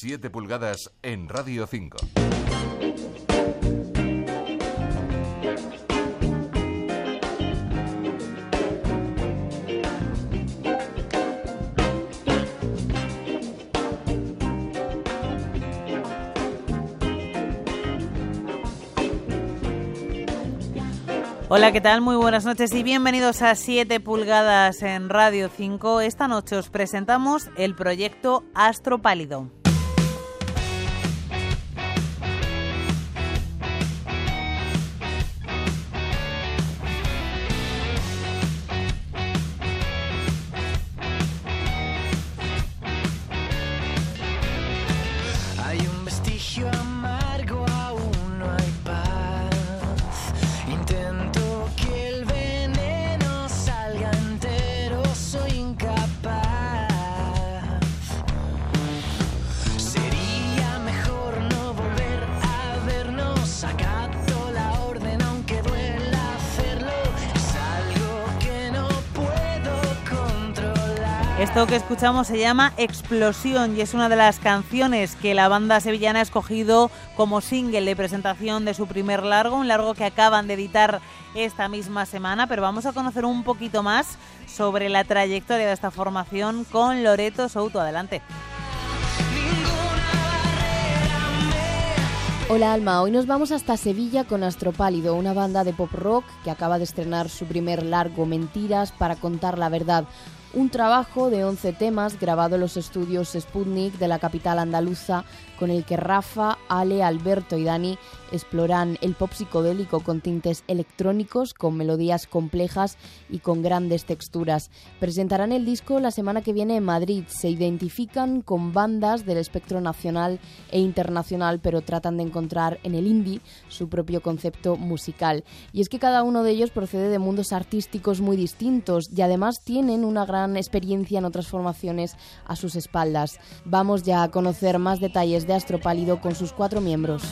7 pulgadas en Radio 5. Hola, ¿qué tal? Muy buenas noches y bienvenidos a 7 pulgadas en Radio 5. Esta noche os presentamos el proyecto Astro Pálido. Esto que escuchamos se llama Explosión y es una de las canciones que la banda sevillana ha escogido como single de presentación de su primer largo, un largo que acaban de editar esta misma semana, pero vamos a conocer un poquito más sobre la trayectoria de esta formación con Loreto Souto. Adelante. Hola Alma, hoy nos vamos hasta Sevilla con Astropálido, una banda de pop rock que acaba de estrenar su primer largo Mentiras para contar la verdad. Un trabajo de 11 temas grabado en los estudios Sputnik de la capital andaluza con el que Rafa, Ale, Alberto y Dani exploran el pop psicodélico con tintes electrónicos, con melodías complejas y con grandes texturas. Presentarán el disco la semana que viene en Madrid. Se identifican con bandas del espectro nacional e internacional, pero tratan de encontrar en el indie su propio concepto musical. Y es que cada uno de ellos procede de mundos artísticos muy distintos y además tienen una gran experiencia en otras formaciones a sus espaldas. Vamos ya a conocer más detalles de Astropálido con sus cuatro miembros.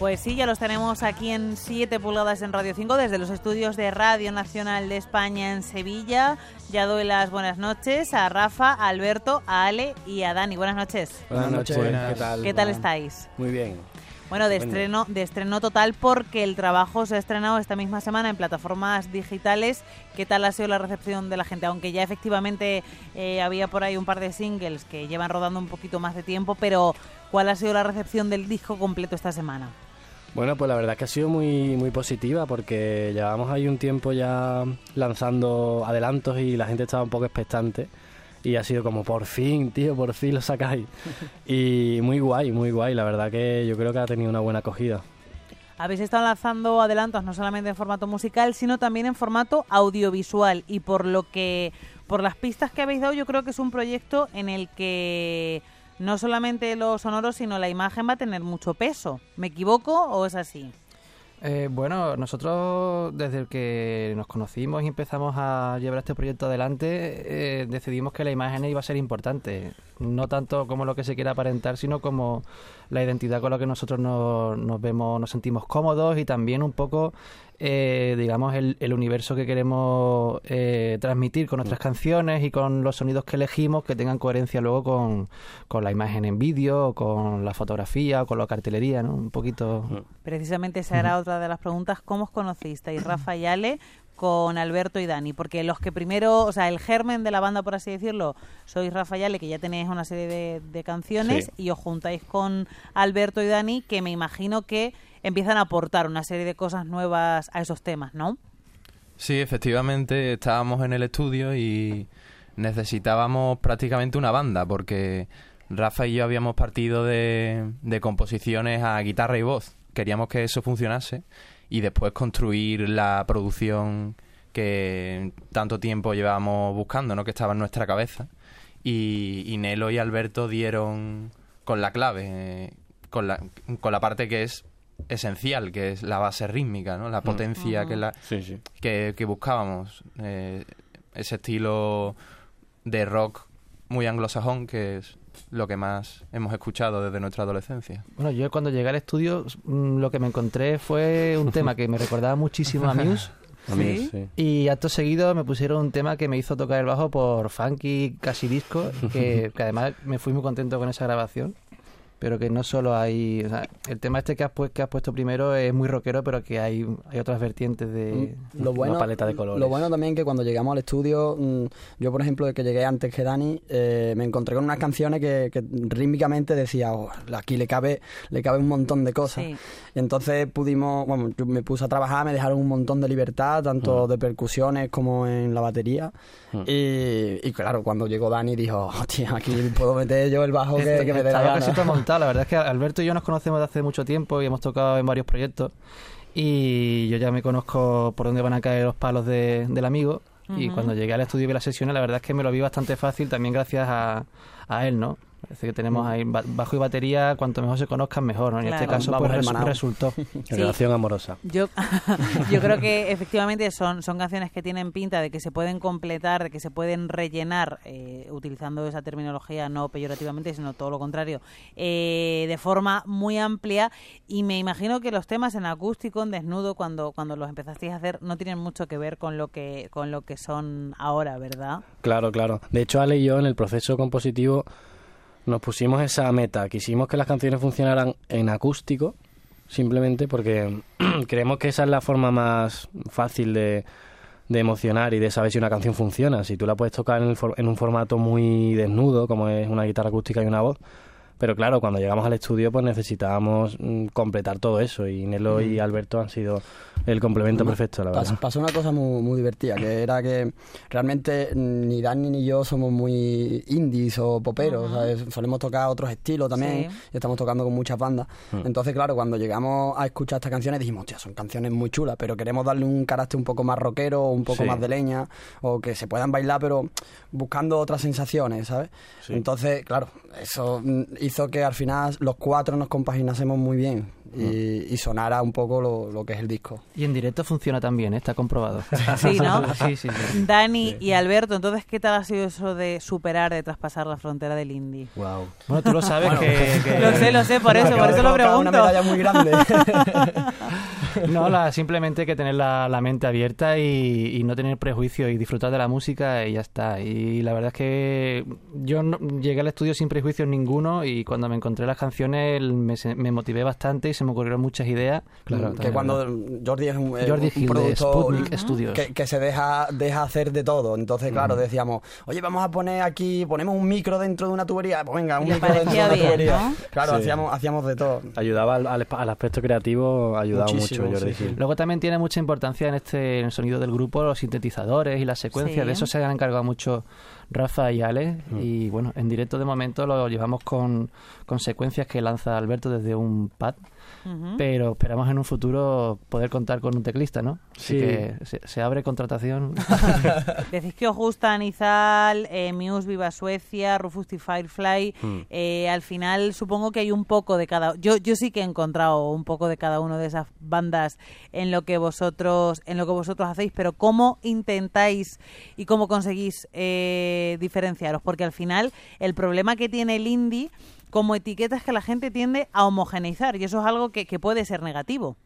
Pues sí, ya los tenemos aquí en 7 pulgadas en Radio 5 desde los estudios de Radio Nacional de España en Sevilla. Ya doy las buenas noches a Rafa, a Alberto, a Ale y a Dani. Buenas noches. Buenas noches, ¿qué tal? ¿Qué tal estáis? Muy bien. Bueno, de estreno, de estreno total porque el trabajo se ha estrenado esta misma semana en plataformas digitales. ¿Qué tal ha sido la recepción de la gente? Aunque ya efectivamente eh, había por ahí un par de singles que llevan rodando un poquito más de tiempo, pero ¿cuál ha sido la recepción del disco completo esta semana? Bueno, pues la verdad es que ha sido muy, muy positiva porque llevamos ahí un tiempo ya lanzando adelantos y la gente estaba un poco expectante. Y ha sido como, por fin, tío, por fin lo sacáis. y muy guay, muy guay. La verdad que yo creo que ha tenido una buena acogida. Habéis estado lanzando adelantos no solamente en formato musical, sino también en formato audiovisual. Y por lo que, por las pistas que habéis dado, yo creo que es un proyecto en el que no solamente lo sonoro, sino la imagen va a tener mucho peso. ¿Me equivoco o es así? Eh, bueno, nosotros desde que nos conocimos y empezamos a llevar este proyecto adelante, eh, decidimos que la imagen iba a ser importante. No tanto como lo que se quiere aparentar, sino como la identidad con la que nosotros nos, nos vemos, nos sentimos cómodos y también un poco, eh, digamos, el, el universo que queremos eh, transmitir con nuestras canciones y con los sonidos que elegimos que tengan coherencia luego con, con la imagen en vídeo, con la fotografía o con la cartelería, ¿no? Un poquito... Precisamente esa era otra de las preguntas. ¿Cómo os conocisteis, Rafa y Ale, con Alberto y Dani? Porque los que primero, o sea, el germen de la banda, por así decirlo, sois Rafa y Ale, que ya tenéis una serie de, de canciones, Sí. y os juntáis con Alberto y Dani, que me imagino que empiezan a aportar una serie de cosas nuevas a esos temas, ¿no? Sí, efectivamente, estábamos en el estudio y necesitábamos prácticamente una banda, porque Rafa y yo habíamos partido de, de composiciones a guitarra y voz. Queríamos que eso funcionase y después construir la producción que tanto tiempo llevábamos buscando, ¿no? que estaba en nuestra cabeza. Y, y Nelo y Alberto dieron con la clave, eh, con la, con la parte que es esencial, que es la base rítmica, ¿no? la potencia que la, Sí, sí. que, que buscábamos. eh, ese estilo de rock muy anglosajón que es lo que más hemos escuchado desde nuestra adolescencia. Bueno, yo cuando llegué al estudio mm, lo que me encontré fue un tema que me recordaba muchísimo a Muse, ¿Sí? sí. Y acto seguido me pusieron un tema que me hizo tocar el bajo por funky, casi disco, que, que además me fui muy contento con esa grabación. Pero que no solo hay... o sea, el tema este que has, pu- que has puesto primero es muy rockero, pero que hay, hay otras vertientes de... Lo bueno, Una paleta de colores. Lo bueno también que cuando llegamos al estudio, mm, yo por ejemplo, de que llegué antes que Dani, eh, me encontré con unas canciones que, que rítmicamente decía, "Oh, aquí le cabe, le cabe un montón de cosas. Sí. Y entonces pudimos, bueno, yo me puse a trabajar, me dejaron un montón de libertad, tanto Mm. de percusiones como en la batería. Mm. Y, y claro, cuando llegó Dani dijo, hostia, aquí puedo meter yo el bajo que, que me dé la estaba gana. La verdad es que Alberto y yo nos conocemos desde hace mucho tiempo y hemos tocado en varios proyectos. Y yo ya me conozco por dónde van a caer los palos de- del amigo. Y cuando llegué al estudio y vi las sesiones, la verdad es que me lo vi bastante fácil también gracias a, a él, ¿no? Parece que tenemos ahí ba- bajo y batería, cuanto mejor se conozcan, mejor, ¿no? En este caso, Vamos pues resu- resultó. Relación amorosa. Yo, yo creo que efectivamente son, son canciones que tienen pinta de que se pueden completar, de que se pueden rellenar, eh, utilizando esa terminología no peyorativamente, sino todo lo contrario, eh, de forma muy amplia. Y me imagino que los temas en acústico, en desnudo, cuando, cuando los empezasteis a hacer, no tienen mucho que ver con lo que, con lo que son ahora, ¿verdad? Claro, claro. De hecho, Ale y yo en el proceso compositivo nos pusimos esa meta. Quisimos que las canciones funcionaran en acústico, simplemente porque creemos que esa es la forma más fácil de, de emocionar y de saber si una canción funciona. Si tú la puedes tocar en, en un formato muy desnudo, como es una guitarra acústica y una voz. Pero claro, cuando llegamos al estudio pues necesitábamos mm, completar todo eso y Nelo y Alberto han sido el complemento Además, perfecto, la verdad. Pasó una cosa muy, muy divertida, que era que realmente ni Dani ni yo somos muy indies o poperos, solemos tocar otros estilos también, Sí. y estamos tocando con muchas bandas. Mm. Entonces, claro, cuando llegamos a escuchar estas canciones dijimos, hostia, son canciones muy chulas, pero queremos darle un carácter un poco más rockero, un poco Sí. más de leña, o que se puedan bailar, pero buscando otras sensaciones, ¿sabes? Sí. Entonces, claro, eso hizo que al final los cuatro nos compaginásemos muy bien y, y sonara un poco lo, lo que es el disco. Y en directo funciona también, ¿eh? está comprobado. Sí, ¿no? sí, sí, sí. Dani y Alberto, entonces, ¿qué tal ha sido eso de superar, de traspasar la frontera del indie? Wow. Bueno, tú lo sabes que, que- Lo sé, lo sé, por eso, por eso lo colocar Una pregunto. medalla muy grande. No, la, simplemente hay que tener la, la mente abierta y, y no tener prejuicios y disfrutar de la música y ya está. Y la verdad es que yo no- llegué al estudio sin prejuicios ninguno y cuando me encontré las canciones me, se- me motivé bastante y se me ocurrieron muchas ideas. Claro, que cuando Jordi es un, es Jordi un Gil de Studios. que, que se deja, deja hacer de todo. Entonces, claro, decíamos, oye, vamos a poner aquí, ponemos un micro dentro de una tubería. Pues venga, un Le micro dentro de una bien, tubería. ¿no? Claro, Sí. hacíamos, hacíamos de todo. Ayudaba al, al, al aspecto creativo, Muchísimo, mucho Jordi sí, sí. Gil. Luego también tiene mucha importancia en este en el sonido del grupo los sintetizadores y las secuencias. Sí. De eso se han encargado mucho Rafa y Ale. Mm. Y bueno, en directo de momento lo llevamos con, con secuencias que lanza Alberto desde un pad. Pero esperamos en un futuro poder contar con un teclista, ¿no? Así Sí. que se, se abre contratación. Decís que os gusta Nizal, eh, Muse, Viva Suecia, Rufus y Firefly. Mm. Eh, al final supongo que hay un poco de cada... Yo, yo sí que he encontrado un poco de cada una de esas bandas en lo que vosotros en lo que vosotros hacéis, pero ¿cómo intentáis y cómo conseguís eh, diferenciaros? Porque al final el problema que tiene el indie como etiqueta es que la gente tiende a homogeneizar y eso es algo que, que puede ser negativo.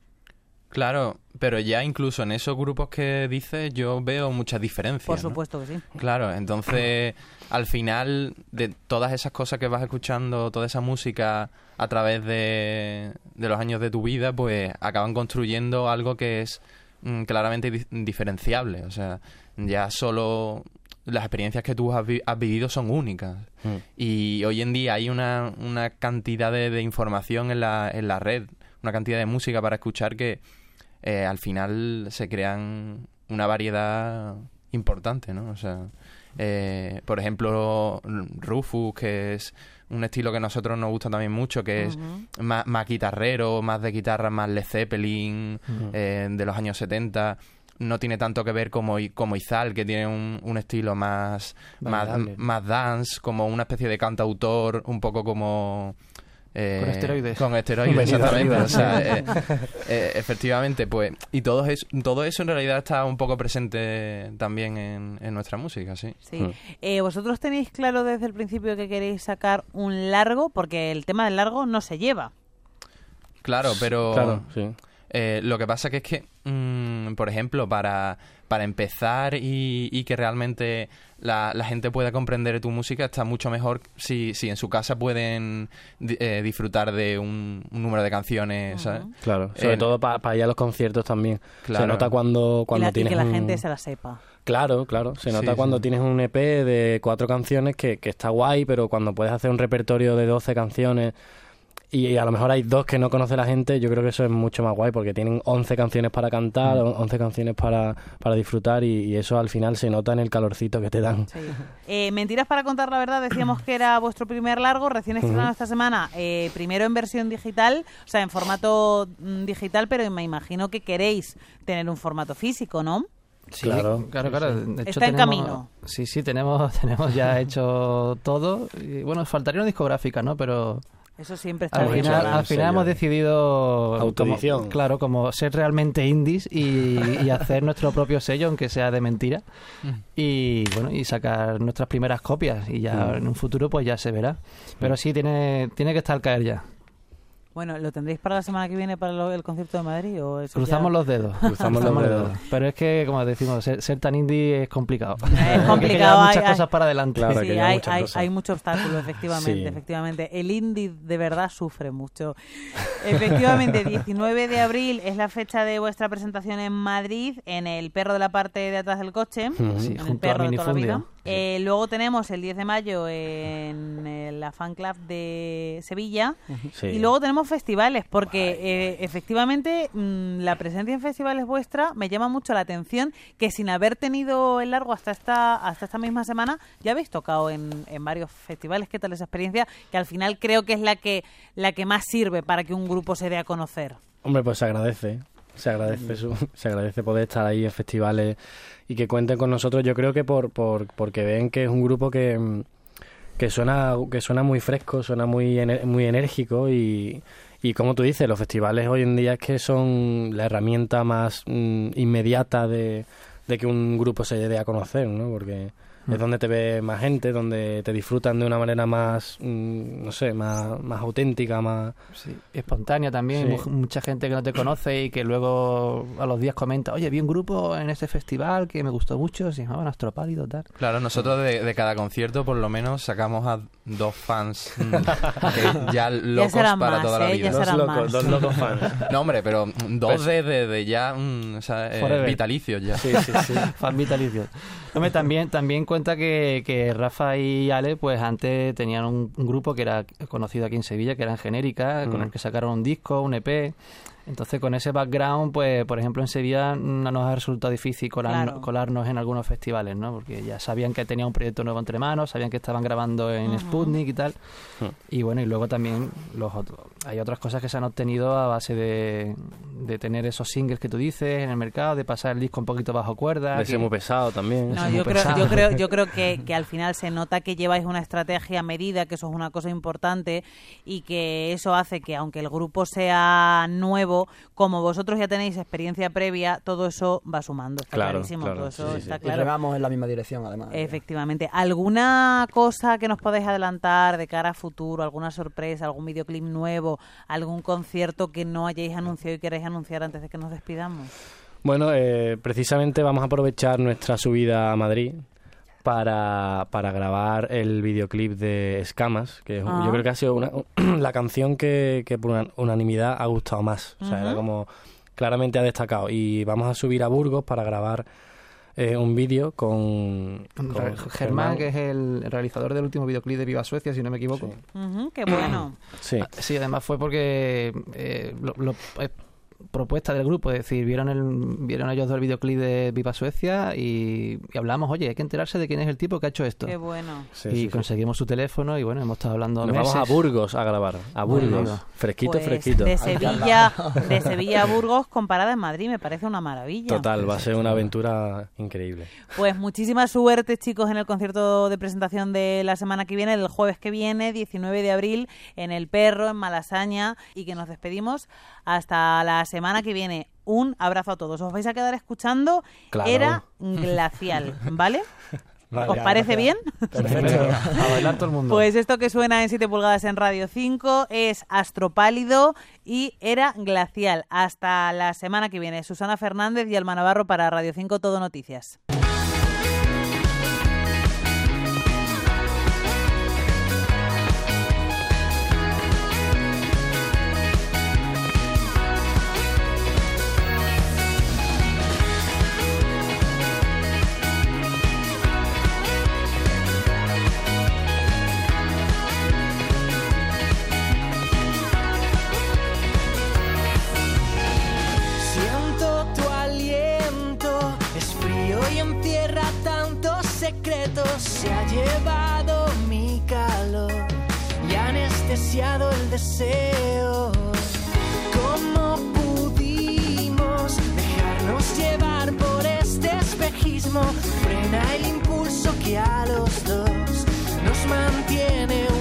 Claro, pero ya incluso en esos grupos que dices yo veo muchas diferencias. Por ¿no? supuesto que sí. Claro, entonces al final de todas esas cosas que vas escuchando, toda esa música a través de, de los años de tu vida, pues acaban construyendo algo que es mm, claramente di- diferenciable. O sea, ya solo las experiencias que tú has, vi- has vivido son únicas. Mm. Y hoy en día hay una, una cantidad de, de información en la, en la red, una cantidad de música para escuchar que eh, al final se crean una variedad importante, ¿no? O sea, eh, por ejemplo, Rufus, que es un estilo que a nosotros nos gusta también mucho, que es más, más guitarrero, más de guitarra, más Led Zeppelin, eh, de los años 70. No tiene tanto que ver como, como Izal, que tiene un, un estilo más, más, más dance, como una especie de cantautor, un poco como... eh, Con esteroides. Con esteroides, Venido exactamente. arriba. O sea, eh, eh, efectivamente, pues... Y todo eso, todo eso en realidad está un poco presente también en, en nuestra música, sí. Sí. Mm. Eh, ¿Vosotros tenéis claro desde el principio que queréis sacar un largo? Porque el tema del largo no se lleva. Claro, pero... Claro, sí. Eh, lo que pasa que es que mm, por ejemplo, para, para empezar y, y que realmente la, la gente pueda comprender tu música, está mucho mejor si, si en su casa pueden eh, disfrutar de un, un número de canciones, ¿sabes? Claro, sobre Eh, todo para ir a los conciertos también. Claro. Se nota cuando, Y, cuando la- y tienes que la un- gente se la sepa. Claro, claro. Se nota Sí, cuando sí. tienes un EP de cuatro canciones que, que está guay, pero cuando puedes hacer un repertorio de 12 canciones y a lo mejor hay dos que no conoce la gente, yo creo que eso es mucho más guay porque tienen 11 canciones para cantar, Mm. 11 canciones para, para disfrutar y, y eso al final se nota en el calorcito que te dan. Sí. Eh, Mentiras para contar la verdad, decíamos que era vuestro primer largo, recién estrenado esta semana, eh, primero en versión digital, o sea, en formato mm, digital, pero me imagino que queréis tener un formato físico, ¿no? Sí, Claro, claro, claro. De hecho, Está en tenemos- camino. Sí, sí, tenemos, tenemos ya hecho todo. Y, bueno, faltaría una discográfica, ¿no? Pero Eso siempre está al bien, final, al final hemos decidido... Autoedición. como- claro, como ser realmente indies y, y hacer nuestro propio sello, aunque sea de mentira. Y bueno, y sacar nuestras primeras copias. Y ya Mm. en un futuro pues ya se verá. Pero sí, tiene, tiene que estar al caer ya. Bueno, ¿lo tendréis para la semana que viene para lo- el concierto de Madrid? O eso Cruzamos ya- los dedos. Cruzamos los dedos. Pero es que, como decimos, ser, ser tan indie es complicado. Es Hay que complicado, llevar muchas hay- cosas para adelante. Claro, Sí, hay, hay, hay mucho obstáculo, efectivamente, Sí. efectivamente. El indie de verdad sufre mucho. Efectivamente, 19 de abril es la fecha de vuestra presentación en Madrid, en el perro de la parte de atrás del coche. Sí, en el a perro de toda la vida. Eh, luego tenemos el 10 de mayo en eh, la Fan Club de Sevilla. Sí. Y luego tenemos festivales, porque eh, efectivamente mm, la presencia en festivales vuestra me llama mucho la atención que sin haber tenido el largo hasta esta hasta esta misma semana, ya habéis tocado en, en varios festivales. ¿Qué tal esa experiencia? Que al final creo que es la que, la que más sirve para que un grupo se dé a conocer. Hombre, pues se agradece. Se agradece, su- se agradece poder estar ahí en festivales y que cuenten con nosotros. Yo creo que por, por porque ven que es un grupo que, mm, que suena que suena muy fresco, suena muy ener- muy enérgico y, y como tú dices, los festivales hoy en día es que son la herramienta más mm, inmediata de, de que un grupo se dé a conocer, ¿no? Porque es donde te ve más gente, donde te disfrutan de una manera más, mm, no sé, más, más auténtica, más... Sí, espontánea también, Sí. mucha gente que no te conoce y que luego a los días comenta, oye, vi un grupo en ese festival que me gustó mucho, se llamaba Astropálido, tal. Claro, nosotros de, de cada concierto por lo menos sacamos a dos fans mm, que ya locos para más, toda la ¿eh? vida. Ya serán más. dos locos fans. No, hombre, pero dos Pues- de, de, de ya mm, o sea, eh, vitalicios ya. Sí, sí, sí. Fan vitalicio. Hombre, también, también cuenta que, que Rafa y Ale, pues antes tenían un, un grupo que era conocido aquí en Sevilla, que eran Genérica, con Mm. el que sacaron un disco, un EP. Entonces, con ese background, pues, por ejemplo, en Sevilla no nos ha resultado difícil colar- Claro. colarnos en algunos festivales, ¿no? Porque ya sabían que tenía un proyecto nuevo entre manos, sabían que estaban grabando en Ujú. Sputnik y tal. Mm. Y bueno, y luego también los otros, hay otras cosas que se han obtenido a base de, de tener esos singles que tú dices en el mercado, de pasar el disco un poquito bajo cuerda. De ser muy pesado también. No, es muy yo creo, pesado. yo creo, yo creo que, que al final se nota que lleváis una estrategia a medida, que eso es una cosa importante y que eso hace que aunque el grupo sea nuevo, como vosotros ya tenéis experiencia previa, todo eso va sumando. Está Claro, clarísimo, claro, todo eso sí, está sí. Y claro. remamos en la misma dirección, además. Efectivamente. ¿Alguna cosa que nos podéis adelantar de cara a futuro? ¿Alguna sorpresa? ¿Algún videoclip nuevo? ¿Algún concierto que no hayáis anunciado y queráis anunciar antes de que nos despidamos? Bueno, eh, precisamente vamos a aprovechar nuestra subida a Madrid para, para grabar el videoclip de Escamas, que Ah. yo creo que ha sido una- la canción que, que por una- unanimidad ha gustado más. O sea, era como claramente ha destacado. Y vamos a subir a Burgos para grabar eh, un vídeo con, con Germán, Germán, que es el realizador del último videoclip de Viva Suecia, si no me equivoco. Sí. Qué bueno. Sí. Ah, Sí, además fue porque eh, lo, lo- eh, propuesta del grupo, es decir, vieron el, vieron ellos dos el videoclip de Viva Suecia y, y hablamos, oye, hay que enterarse de quién es el tipo que ha hecho esto. Qué bueno. Sí, y sí, sí. conseguimos su teléfono y bueno, hemos estado hablando Nos meses. vamos a Burgos a grabar. A Burgos. Fresquito, Pues, fresquito. De Sevilla, de Sevilla a Burgos comparada en Madrid, me parece una maravilla. Total, va a ser una aventura increíble. Pues muchísima suerte, chicos, en el concierto de presentación de la semana que viene, el jueves que viene, 19 de abril, en El Perro, en Malasaña, y que nos despedimos hasta la semana que viene. Un abrazo a todos. Os vais a quedar escuchando Claro. Era Glacial, ¿vale? Vale, ¿Os parece bien? Perfecto. A bailar todo el mundo. Pues esto que suena en 7 pulgadas en Radio 5 es Astropálido y Era Glacial. Hasta la semana que viene. Susana Fernández y Alma Navarro para Radio 5 Todo Noticias. Frena el impulso que a los dos nos mantiene